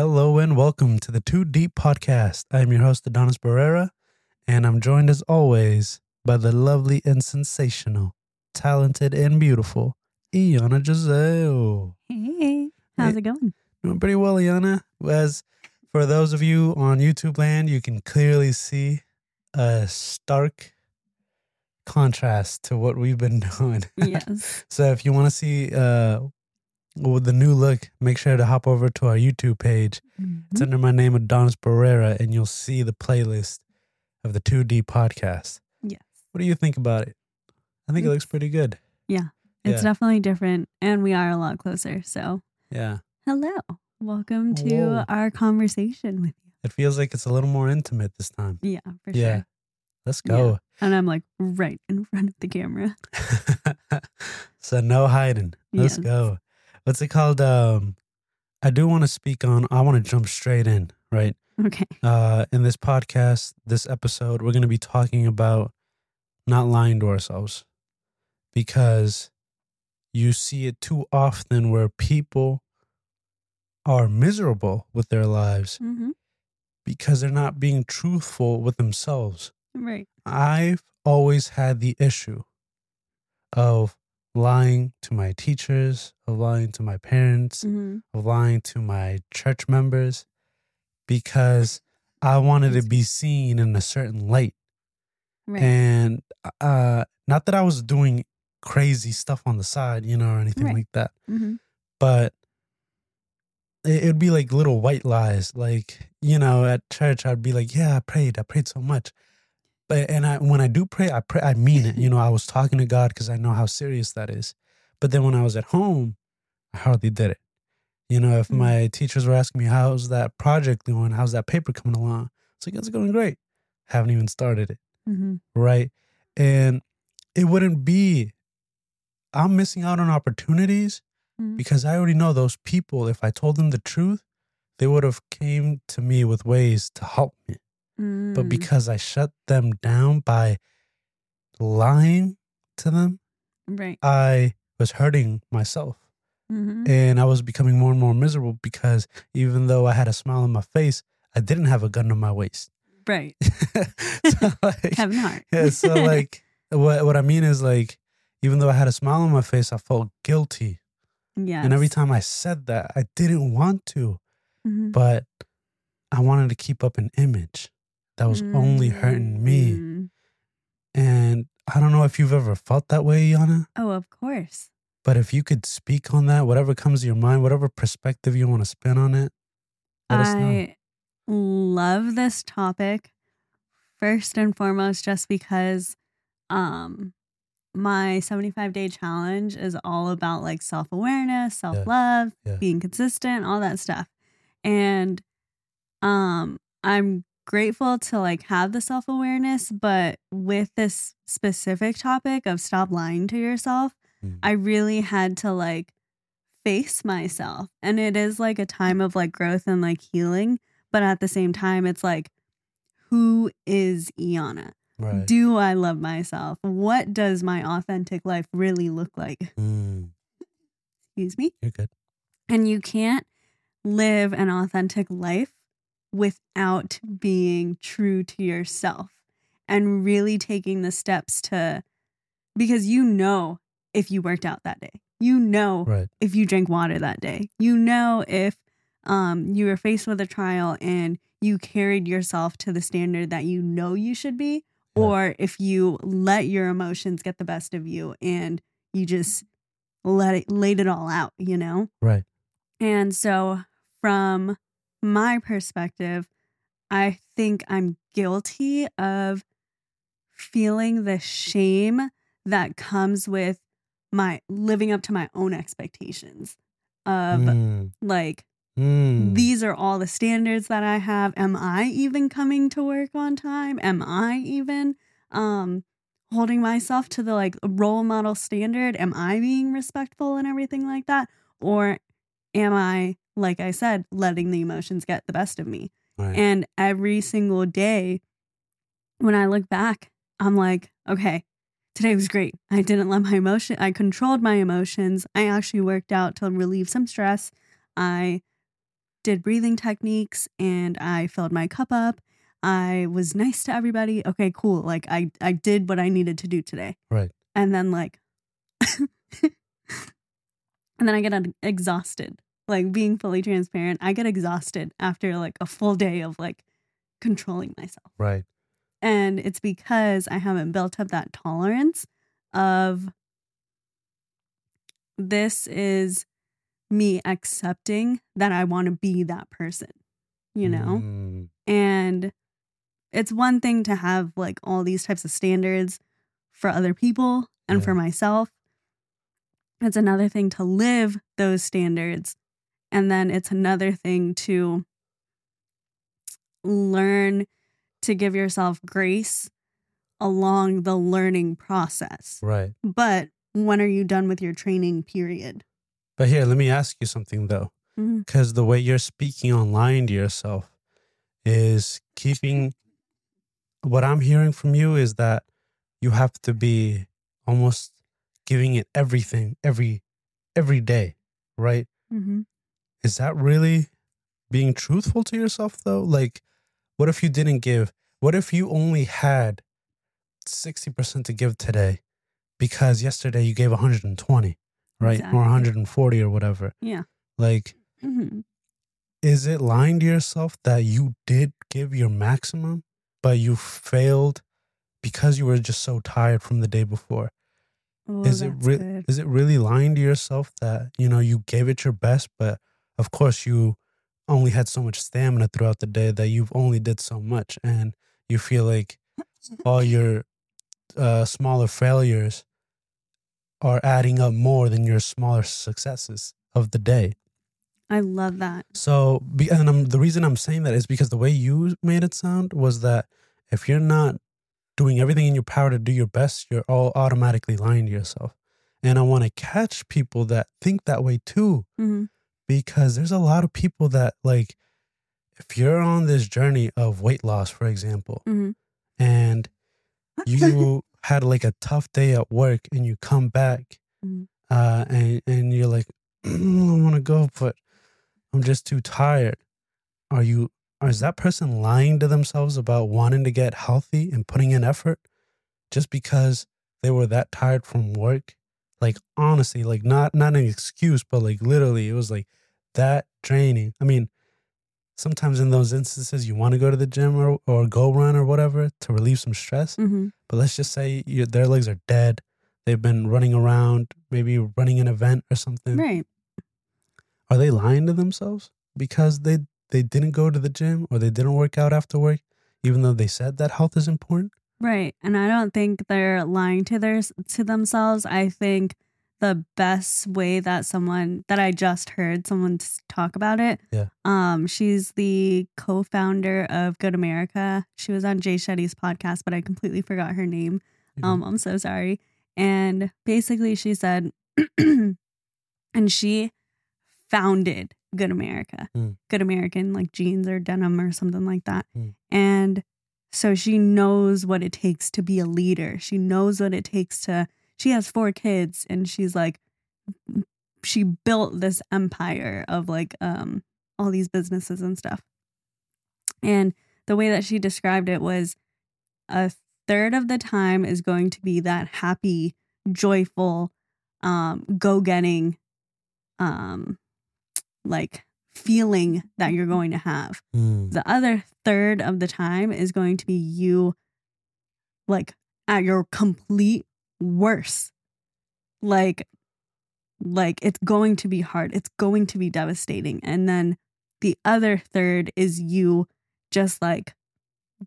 Hello and welcome to the Too Deep Podcast. I am your host, Adonis Barrera, and I'm joined as always by the lovely and sensational, talented and beautiful Iana Giselle. Hey, how's it going? Doing pretty well, Iana. As for those of you on YouTube land, you can clearly see a stark contrast to what we've been doing. Yes. So if you want to see uh with the new look, make sure to hop over to our YouTube page. It's Mhm. under my name, Adonis Barrera, and you'll see the playlist of the Too Deep podcast. Yes. What do you think about it? I think it looks pretty good. Yeah. It's Yeah. definitely different, and we are a lot closer. So, Yeah. hello. Welcome to Whoa. our conversation with you. It feels like it's a little more intimate this time. Yeah, for Yeah. sure. Let's go. And I'm like right in front of the camera. so no hiding. Let's Yes. go. What's it called? Um I do want to speak on I want to jump straight in, right? Okay. Uh in this podcast, this episode, we're gonna be talking about not lying to ourselves. Because you see it too often where people are miserable with their lives hmm because they're not being truthful with themselves. Right. I've always had the issue of lying to my teachers, of lying to my parents, hmm of lying to my church members because I wanted to be seen in a certain light. Right. And uh not that I was doing crazy stuff on the side, you know, or anything Right. like that, hmm but it'd be like little white lies. Like, you know, at church I'd be like, "Yeah, I prayed. I prayed so much." But and I when I do pray, I pray I mean it. You know, I was talking to God cuz I know how serious that is. But then when I was at home, I hardly did it. You know, if Mm. my teachers were asking me, "How's that project going? How's that paper coming along?" It's like, "It's going great." Haven't even started it hmm right? And it wouldn't be, I'm missing out on opportunities Mhm. because I already know those people. If I told them the truth, they would have came to me with ways to help me. But Mm. because I shut them down by lying to them, right. I was hurting myself. hmm And I was becoming more and more miserable because even though I had a smile on my face, I didn't have a gun to my waist. Right. so like, Hart. yeah, so like what what I mean is like even though I had a smile on my face, I felt guilty. yes. And every time I said that, I didn't want to, Mhm. but I wanted to keep up an image that was only hurting me. Mm. And I don't know if you've ever felt that way, Iana, Oh, of course. but if you could speak on that, whatever comes to your mind, whatever perspective you want to spin on it, let us know. I love this topic first and foremost just because um my 75 day challenge is all about like self-awareness, self-love, Yeah. being consistent, all that stuff. And um I'm grateful to like have the self-awareness, but with this specific topic of stop lying to yourself, Mm. I really had to like face myself. And it is like a time of like growth and like healing. But at the same time, it's like, who is Iana? Right. Do I love myself? What does my authentic life really look like? Mm, Excuse me. you're good. And you can't live an authentic life without being true to yourself and really taking the steps to, because you know if you worked out that day, you know Right. if you drank water that day. You know if um, you were faced with a trial and you carried yourself to the standard that you know you should be, Yeah. or if you let your emotions get the best of you and you just let it laid it all out, you know? Right. And so from my perspective, I think I'm guilty of feeling the shame that comes with my living up to my own expectations of Mm, like mm. these are all the standards that I have. Am I even coming to work on time? Am I even um holding myself to the like role model standard? Am I being respectful and everything like that? Or am I, like I said, letting the emotions get the best of me? Right. And every single day when I look back, I'm like, okay, today was great. I didn't let my emotion, I controlled my emotions. I actually worked out to relieve some stress. I did breathing techniques and I filled my cup up. I was nice to everybody. Okay, cool. Like I I did what I needed to do today. Right. And then like and then I get exhausted. Like being fully transparent, I get exhausted after like a full day of like controlling myself. Right. And it's because I haven't built up that tolerance of this is me accepting that I want to be that person, you know? Mm, And it's one thing to have like all these types of standards for other people and Yeah. for myself. It's another thing to live those standards. And then it's another thing to learn to give yourself grace along the learning process. right. But when are you done with your training period? But here, let me ask you something though. Because the way you're speaking online to yourself is keeping what I'm hearing from you is that you have to be almost giving it everything every every day, right? Mm-hmm. Is that really being truthful to yourself though? Like, what if you didn't give? What if you only had 60% to give today because yesterday you gave 120, right? Exactly. Or 140 or whatever. Yeah. Like, Mm-hmm. is it lying to yourself that you did give your maximum, but you failed because you were just so tired from the day before? Oh, is it re- good. is it really lying to yourself that you know you gave it your best, but of course you only had so much stamina throughout the day that you've only did so much, and you feel like all your uh, smaller failures are adding up more than your smaller successes of the day. I love that. So, and I'm, the reason I'm saying that is because the way you made it sound was that if you're not doing everything in your power to do your best, you're all automatically lying to yourself. And I want to catch people that think that way too, hmm because there's a lot of people that, like, if you're on this journey of weight loss, for example, hmm and you had like a tough day at work and you come back Mhm. uh, and, and you're like, I want to go, but I'm just too tired. Are you, or is that person lying to themselves about wanting to get healthy and putting in effort just because they were that tired from work? Like, honestly, like not, not an excuse, but like literally it was like that draining. I mean, sometimes in those instances you want to go to the gym or, or go run or whatever to relieve some stress. hmm But let's just say you, their legs are dead. They've been running around, maybe running an event or something. Right. Are they lying to themselves because they they didn't go to the gym or they didn't work out after work, even though they said that health is important? Right. And I don't think they're lying to their to themselves. I think the best way that someone that I just heard someone talk about it. Yeah. Um, she's the co-founder of Good America. She was on Jay Shetty's podcast, but I completely forgot her name. Mhm. Um, I'm so sorry. And basically she said and she founded Good America. Mm. Good American, like jeans or denim or something like that. Mm. And so she knows what it takes to be a leader. She knows what it takes to she has four kids and she's like she built this empire of like um all these businesses and stuff. And the way that she described it was a third of the time is going to be that happy, joyful, um, go-getting um like feeling that you're going to have. Mm. The other third of the time is going to be you like at your complete worst. Like like it's going to be hard. It's going to be devastating. And then the other third is you just like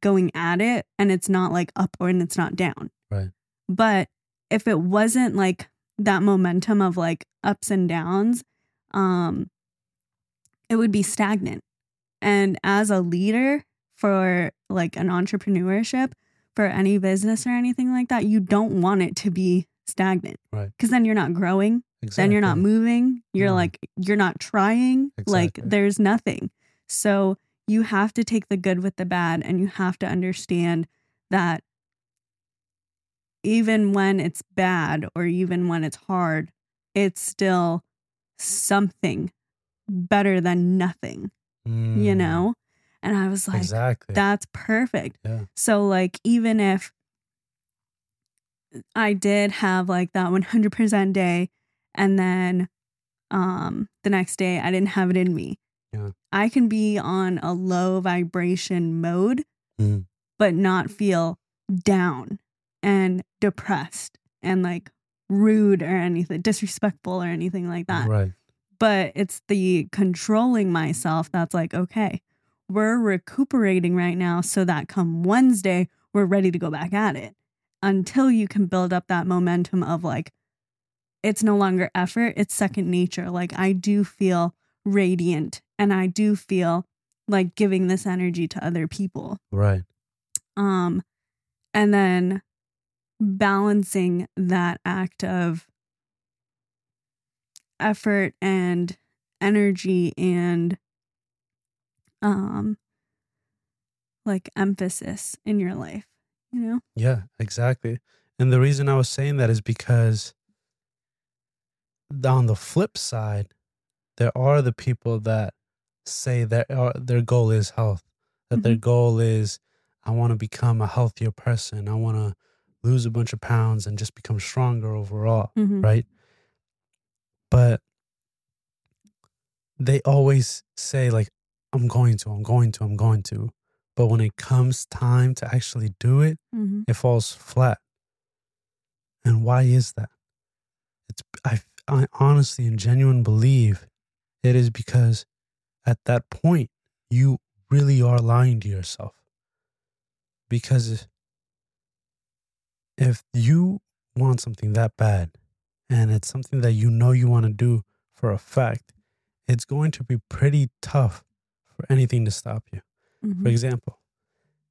going at it and it's not like up or and it's not down. Right. But if it wasn't like that momentum of like ups and downs, um it would be stagnant. And as a leader for like an entrepreneurship, for any business or anything like that, you don't want it to be stagnant. Right. Because then you're not growing. Then you're not moving. You're Mhm. like, you're not trying. Like, there's nothing. So you have to take the good with the bad and you have to understand that even when it's bad or even when it's hard, it's still something better than nothing. you Mm, know? And I was like, exactly. that's perfect. Yeah. So, like, even if I did have like that 100% day and then um the next day I didn't have it in me. Yeah. I can be on a low vibration mode Mm. but not feel down and depressed and like rude or anything disrespectful or anything like that Right. but it's the controlling myself that's like okay we're recuperating right now so that come wednesday we're ready to go back at it. Until you can build up that momentum of like it's no longer effort it's second nature. Like i do feel radiant and i do feel like giving this energy to other people. Right. um and then balancing that act of effort and energy and um like emphasis in your life you know Yeah, exactly. And the reason I was saying that is because on the flip side, there are the people that say that uh, their goal is health, that their goal is, I want to become a healthier person. I want to lose a bunch of pounds and just become stronger overall. mm-hmm. right? But they always say, like, I'm going to, I'm going to, I'm going to. But when it comes time to actually do it, Mm-hmm. it falls flat. And why is that? It's I, I honestly and genuine believe it is because at that point you really are lying to yourself. Because if you want something that bad and it's something that you know you want to do for a fact, it's going to be pretty tough for anything to stop you. Mm-hmm. For example,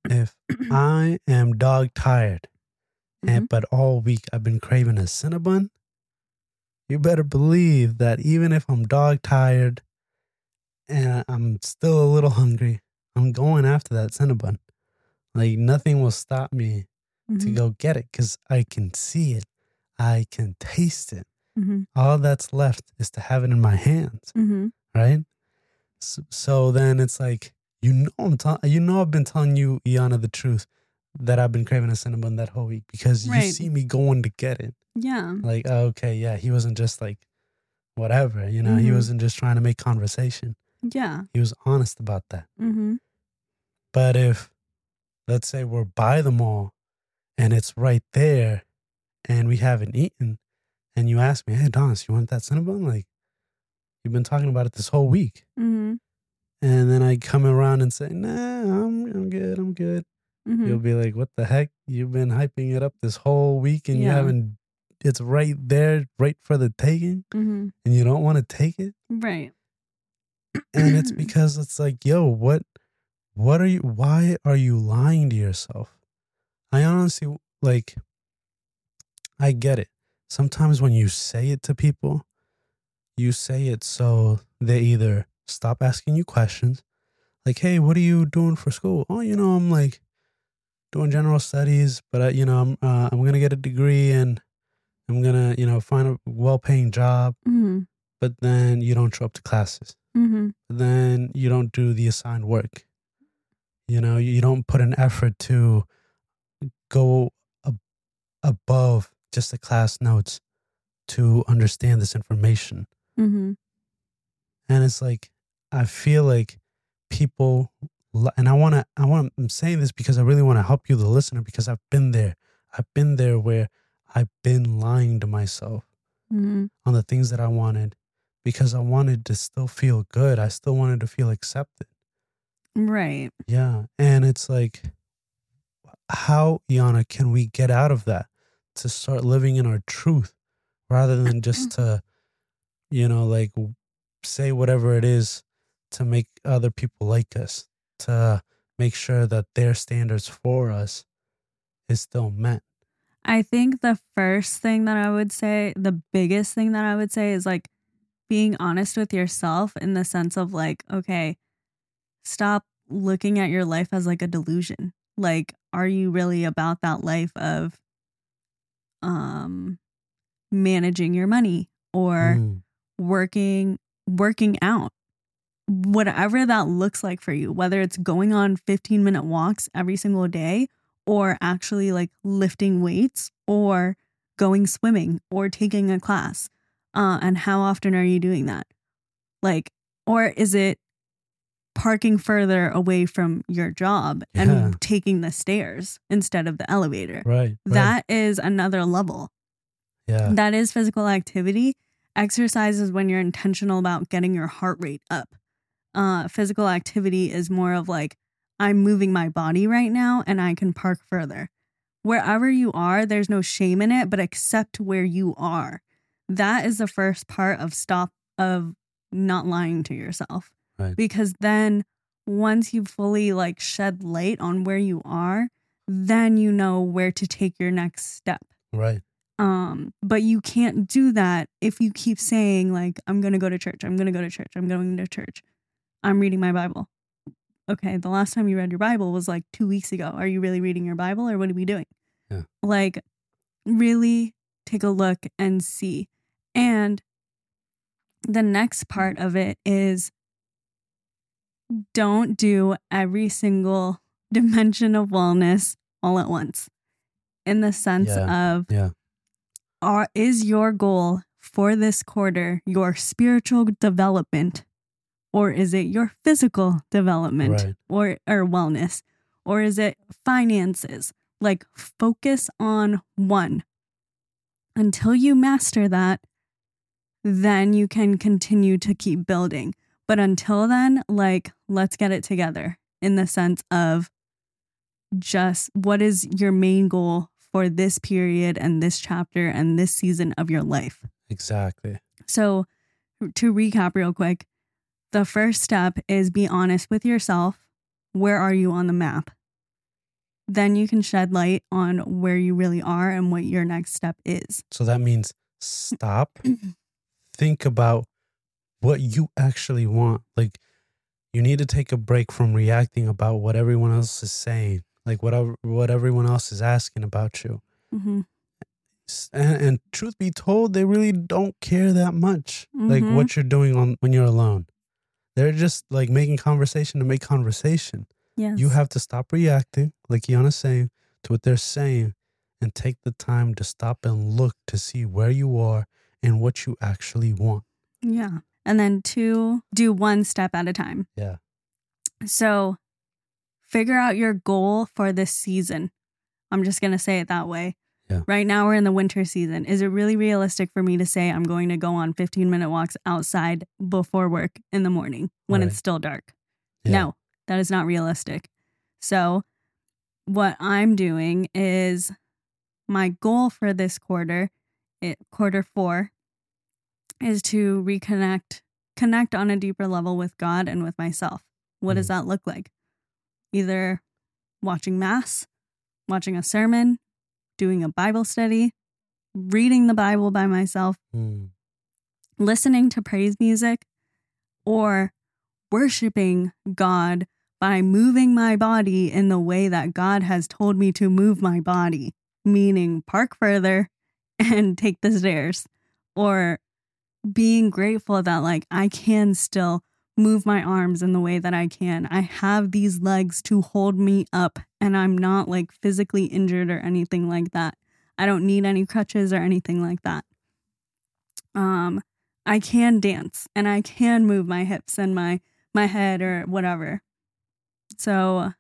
if I am dog tired, and but all week I've been craving a Cinnabon, you better believe that even if I'm dog tired and I'm still a little hungry, I'm going after that Cinnabon. Like nothing will stop me to Mhm. go get it because I can see it, I can taste it. Mhm. All that's left is to have it in my hands Mhm. right? So, so then it's like you know I'm tell- you know I've been telling you Iana the truth that I've been craving a Cinnabon that whole week because you see me going to get it. yeah Like oh, okay, yeah, he wasn't just like whatever, you know, he Mhm. wasn't just trying to make conversation. yeah He was honest about that. mm-hmm. But if let's say we're by the mall and it's right there and we haven't eaten and you ask me, "Hey, Donis, you want that Cinnabon?" Like you've been talking about it this whole week. Mm-hmm. and then I come around and say, "Nah, I'm I'm good, I'm good." Mm-hmm. You'll be like, "What the heck? You've been hyping it up this whole week, and you haven't. It's right there, right for the taking, Mm-hmm. and you don't want to take it." right And it's because it's like, "Yo, what? What are you? Why are you lying to yourself?" I honestly like. I get it. Sometimes when you say it to people, you say it so they either stop asking you questions, like, "Hey, what are you doing for school?" Oh, you know, I'm like doing general studies, but I, you know, I'm uh, I'm gonna get a degree and I'm gonna, you know, find a well-paying job. mm-hmm. But then you don't show up to classes. Mm-hmm. Then you don't do the assigned work. You know, you don't put an effort to go ab- above just the class notes to understand this information. Mm-hmm. and it's like i feel like people and i want to i want i'm saying this because i really want to help you the listener because i've been there. I've been there where i've been lying to myself Mm-hmm. on the things that i wanted because i wanted to still feel good. I still wanted to feel accepted. Right. Yeah. And it's like how Iana, can we get out of that to start living in our truth rather than just to you know like say whatever it is to make other people like us to make sure that their standards for us is still met I think the first thing that I would say, the biggest thing that I would say is like being honest with yourself in the sense of like, okay, stop looking at your life as like a delusion. Like, are you really about that life of um managing your money or Mm, working working out? whatever that looks like for you, whether it's going on 15 minute walks every single day or actually like lifting weights or going swimming or taking a class. Uh, and how often are you doing that? Like, or is it parking further away from your job Yeah. and taking the stairs instead of the elevator? Right. right. That is another level. Yeah. That is physical activity. Exercise is when you're intentional about getting your heart rate up. Uh, physical activity is more of like, I'm moving my body right now and I can park further. Wherever you are, there's no shame in it, but accept where you are. That is the first part of stop of not lying to yourself. Right. Because then once you fully like shed light on where you are, then you know where to take your next step. Right. Um, but you can't do that if you keep saying like I'm going to go to church. I'm going to go to church. I'm going to church. I'm reading my Bible. Okay, the last time you read your Bible was like 2 weeks ago. Are you really reading your Bible or what are we doing? Yeah. Like really take a look and see. And the next part of it is don't do every single dimension of wellness all at once. In the sense of Yeah. Are is your goal for this quarter your spiritual development? Or is it your physical development Right. or or wellness? Or is it finances? Like focus on one. Until you master that then you can continue to keep building. But until then like let's get it together in the sense of just what is your main goal for this period and this chapter and this season of your life. Exactly. So, to recap real quick, the first step is be honest with yourself. Where are you on the map? Then you can shed light on where you really are and what your next step is. So that means stop, mm-hmm. think about what you actually want. Like you need to take a break from reacting about what everyone else is saying, like what what everyone else is asking about you. hmm And, and truth be told, they really don't care that much, like Mhm. what you're doing on when you're alone. They're just like making conversation to make conversation. Yes. You have to stop reacting, like Iana's saying, to what they're saying, and take the time to stop and look to see where you are and what you actually want. Yeah. And then two, do one step at a time. Yeah. So figure out your goal for this season. I'm just going to say it that way. Yeah. Right now, we're in the winter season. Is it really realistic for me to say I'm going to go on 15 minute walks outside before work in the morning when Right. it's still dark? Yeah. No, that is not realistic. So, what I'm doing is my goal for this quarter, it, quarter four, is to reconnect, connect on a deeper level with God and with myself. What does mm-hmm. that look like? Either watching Mass, watching a sermon, doing a Bible study, reading the Bible by myself, Mm, listening to praise music, or worshiping God by moving my body in the way that God has told me to move my body, meaning park further and take the stairs, or being grateful that, like, I can still move my arms in the way that I can. I have these legs to hold me up, and I'm not like physically injured or anything like that. I don't need any crutches or anything like that. Um, I can dance and I can move my hips and my my head or whatever. So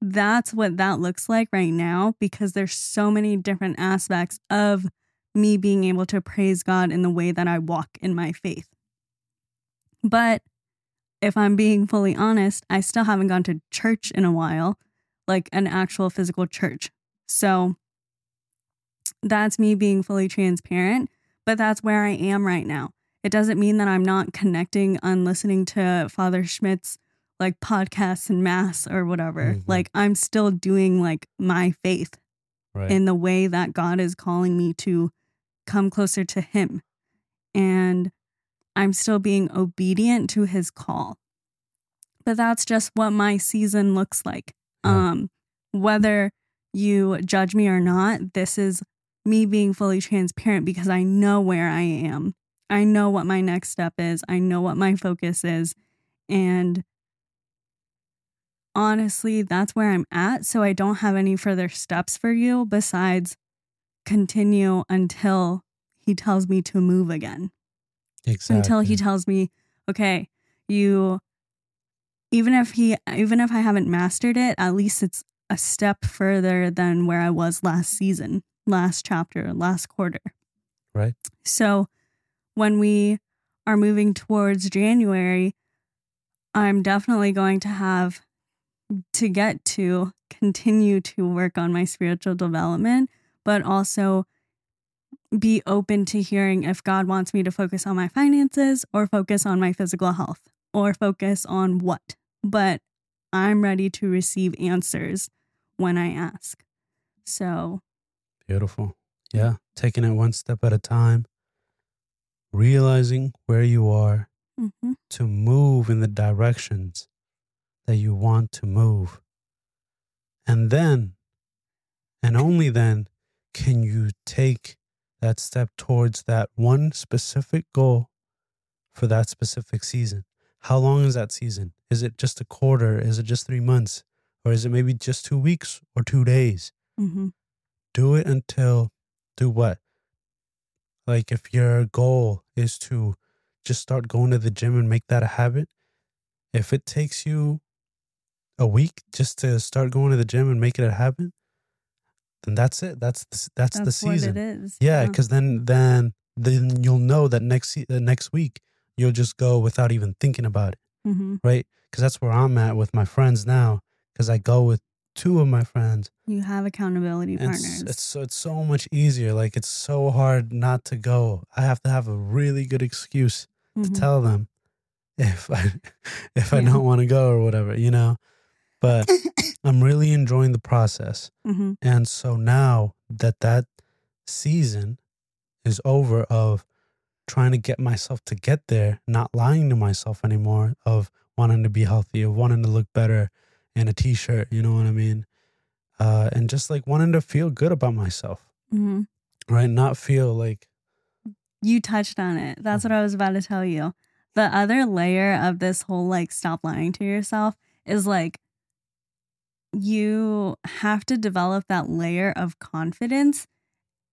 that's what that looks like right now because there's so many different aspects of me being able to praise God in the way that I walk in my faith. But if I'm being fully honest, I still haven't gone to church in a while, like an actual physical church. So that's me being fully transparent, but that's where I am right now. It doesn't mean that I'm not connecting on listening to Father Schmitz's like podcasts and mass or whatever. Mhm. Like I'm still doing like my faith right. in the way that God is calling me to come closer to Him. And I'm still being obedient to His call. But that's just what my season looks like. Yeah. Um, whether you judge me or not, this is me being fully transparent because I know where I am. I know what my next step is. I know what my focus is. And honestly, that's where I'm at. So I don't have any further steps for you besides continue until he tells me to move again. Exactly. Until he tells me, okay, you even if he even if I haven't mastered it, at least it's a step further than where I was last season, last chapter, last quarter. Right. So when we are moving towards January, I'm definitely going to have to get to continue to work on my spiritual development, but also be open to hearing if God wants me to focus on my finances or focus on my physical health or focus on what. But I'm ready to receive answers when I ask. So, Beautiful. Yeah. Taking it one step at a time, realizing where you are mhm, to move in the directions that you want to move. And then, and only then, can you take that step towards that one specific goal for that specific season. How long is that season? Is it just a quarter? Is it just three months? Or is it maybe just two weeks or two days? hmm do it until do what like if your goal is to just start going to the gym and make that a habit if it takes you a week just to start going to the gym and make it a habit then that's it that's the, that's, That's the what season it is. yeah because then then then you'll know that next uh, next week you'll just go without even thinking about it hmm right because that's where i'm at with my friends now because i go with two of my friends You have accountability it's, partners. it's so it's so much easier. Like it's so hard not to go. I have to have a really good excuse to Mhm. tell them if I if I don't want to go or whatever, you know. But I'm really enjoying the process, Mhm. and so now that that season is over of trying to get myself to get there, not lying to myself anymore of wanting to be healthy, of wanting to look better in a t-shirt, you know what I mean? Uh, and just like wanting to feel good about myself, Mhm. right? Not feel like You touched on it. That's what Mm-hmm. I was about to tell you. The other layer of this whole like stop lying to yourself is like you have to develop that layer of confidence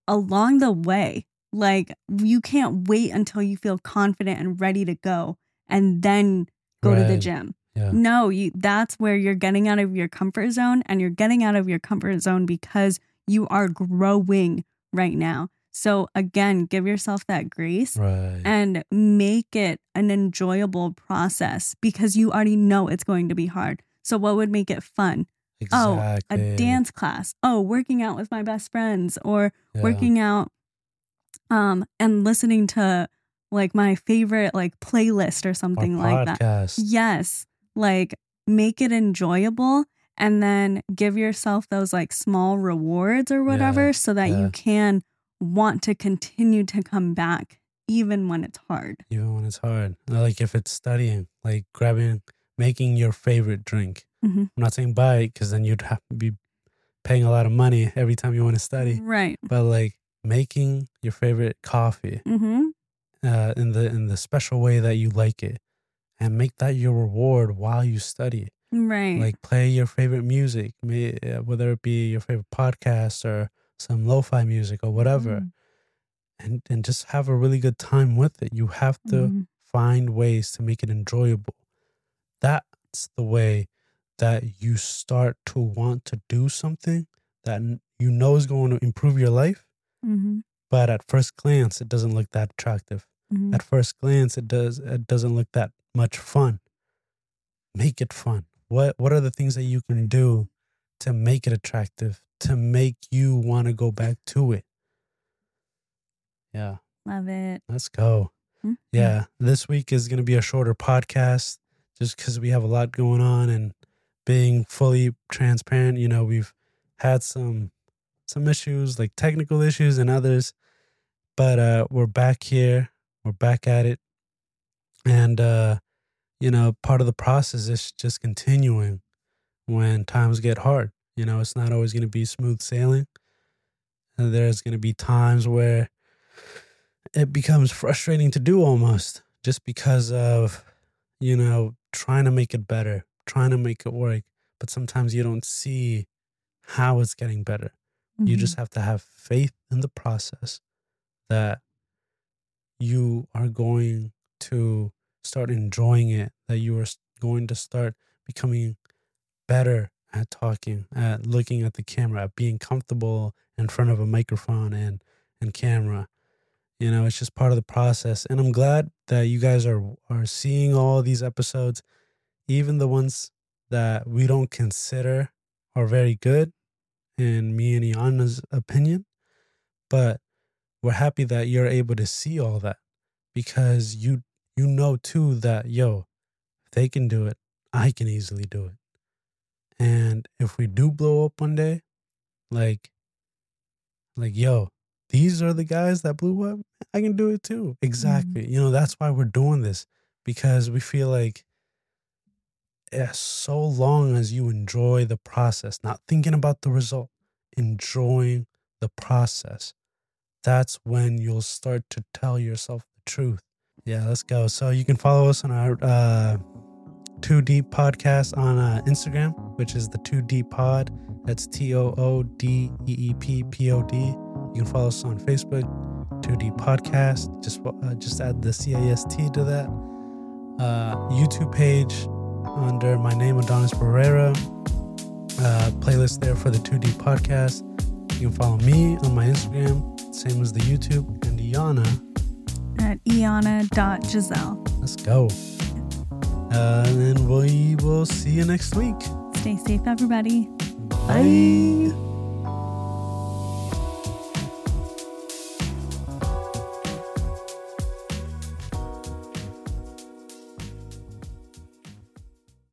along the way. Like you can't wait until you feel confident and ready to go and then go to the gym. Yeah. No, you that's where you're getting out of your comfort zone and you're getting out of your comfort zone because you are growing right now. So again, give yourself that grace right, and make it an enjoyable process because you already know it's going to be hard. So what would make it fun? Oh. A dance class. Oh, working out with my best friends or Yeah. working out um and listening to like my favorite like playlist or something like that. Yes. Like make it enjoyable and then give yourself those like small rewards or whatever so that yeah. you can want to continue to come back even when it's hard. even when it's hard. Like if it's studying, like grabbing, making your favorite drink. Mhm. I'm not saying buy it because then you'd have to be paying a lot of money every time you want to study. Right. But like making your favorite coffee Mhm. uh, in the in the special way that you like it, and make that your reward while you study. Right. Like play your favorite music, may, uh, whether it be your favorite podcast or some lo-fi music or whatever, Mhm. and and just have a really good time with it. You have to Mhm. find ways to make it enjoyable. That's the way that you start to want to do something that you know is going to improve your life, Mhm. but at first glance it doesn't look that attractive. Mhm. At first glance it does it doesn't look that much fun. Make it fun. What what are the things that you can do to make it attractive, to make you want to go back to it? Yeah. Love it. Let's go. Mhm. Yeah, this week is going to be a shorter podcast just because we have a lot going on and being fully transparent. You know, we've had some some issues like technical issues and others, but uh, we're back here. We're back at it, and uh, you know, part of the process is just continuing when times get hard. You know, it's not always going to be smooth sailing. And there's going to be times where it becomes frustrating to do almost just because of you know trying to make it better, trying to make it work, but sometimes you don't see how it's getting better. You Mhm. just have to have faith in the process that you are going to start enjoying it, that you are going to start becoming better at talking, at looking at the camera, at being comfortable in front of a microphone and, and camera. You know, it's just part of the process. And I'm glad that you guys are are seeing all these episodes, even the ones that we don't consider are very good in me and Iana's opinion. But we're happy that you're able to see all that because you you know too that yo, if they can do it, I can easily do it. And if we do blow up one day, like like yo, these are the guys that blew up. I can do it too. Mm-hmm. Exactly. You know, that's why we're doing this because we feel like yeah, so long as you enjoy the process, not thinking about the result, enjoying the process, that's when you'll start to tell yourself the truth. Yeah, let's go. So you can follow us on our uh, Too Deep podcast on uh, Instagram, which is the Too Deep Pod. That's T O O D E E P P O D. You can follow us on Facebook, Too Deep Podcast. Just uh, just add the C A S T to that. Uh, YouTube page under my name, Adonis Barrera. Uh, playlist there for the Too Deep podcast. You can follow me on my Instagram, same as the YouTube, and Iana. At iana.giselle. Let's go. Uh, and then we will see you next week. Stay safe, everybody. Bye.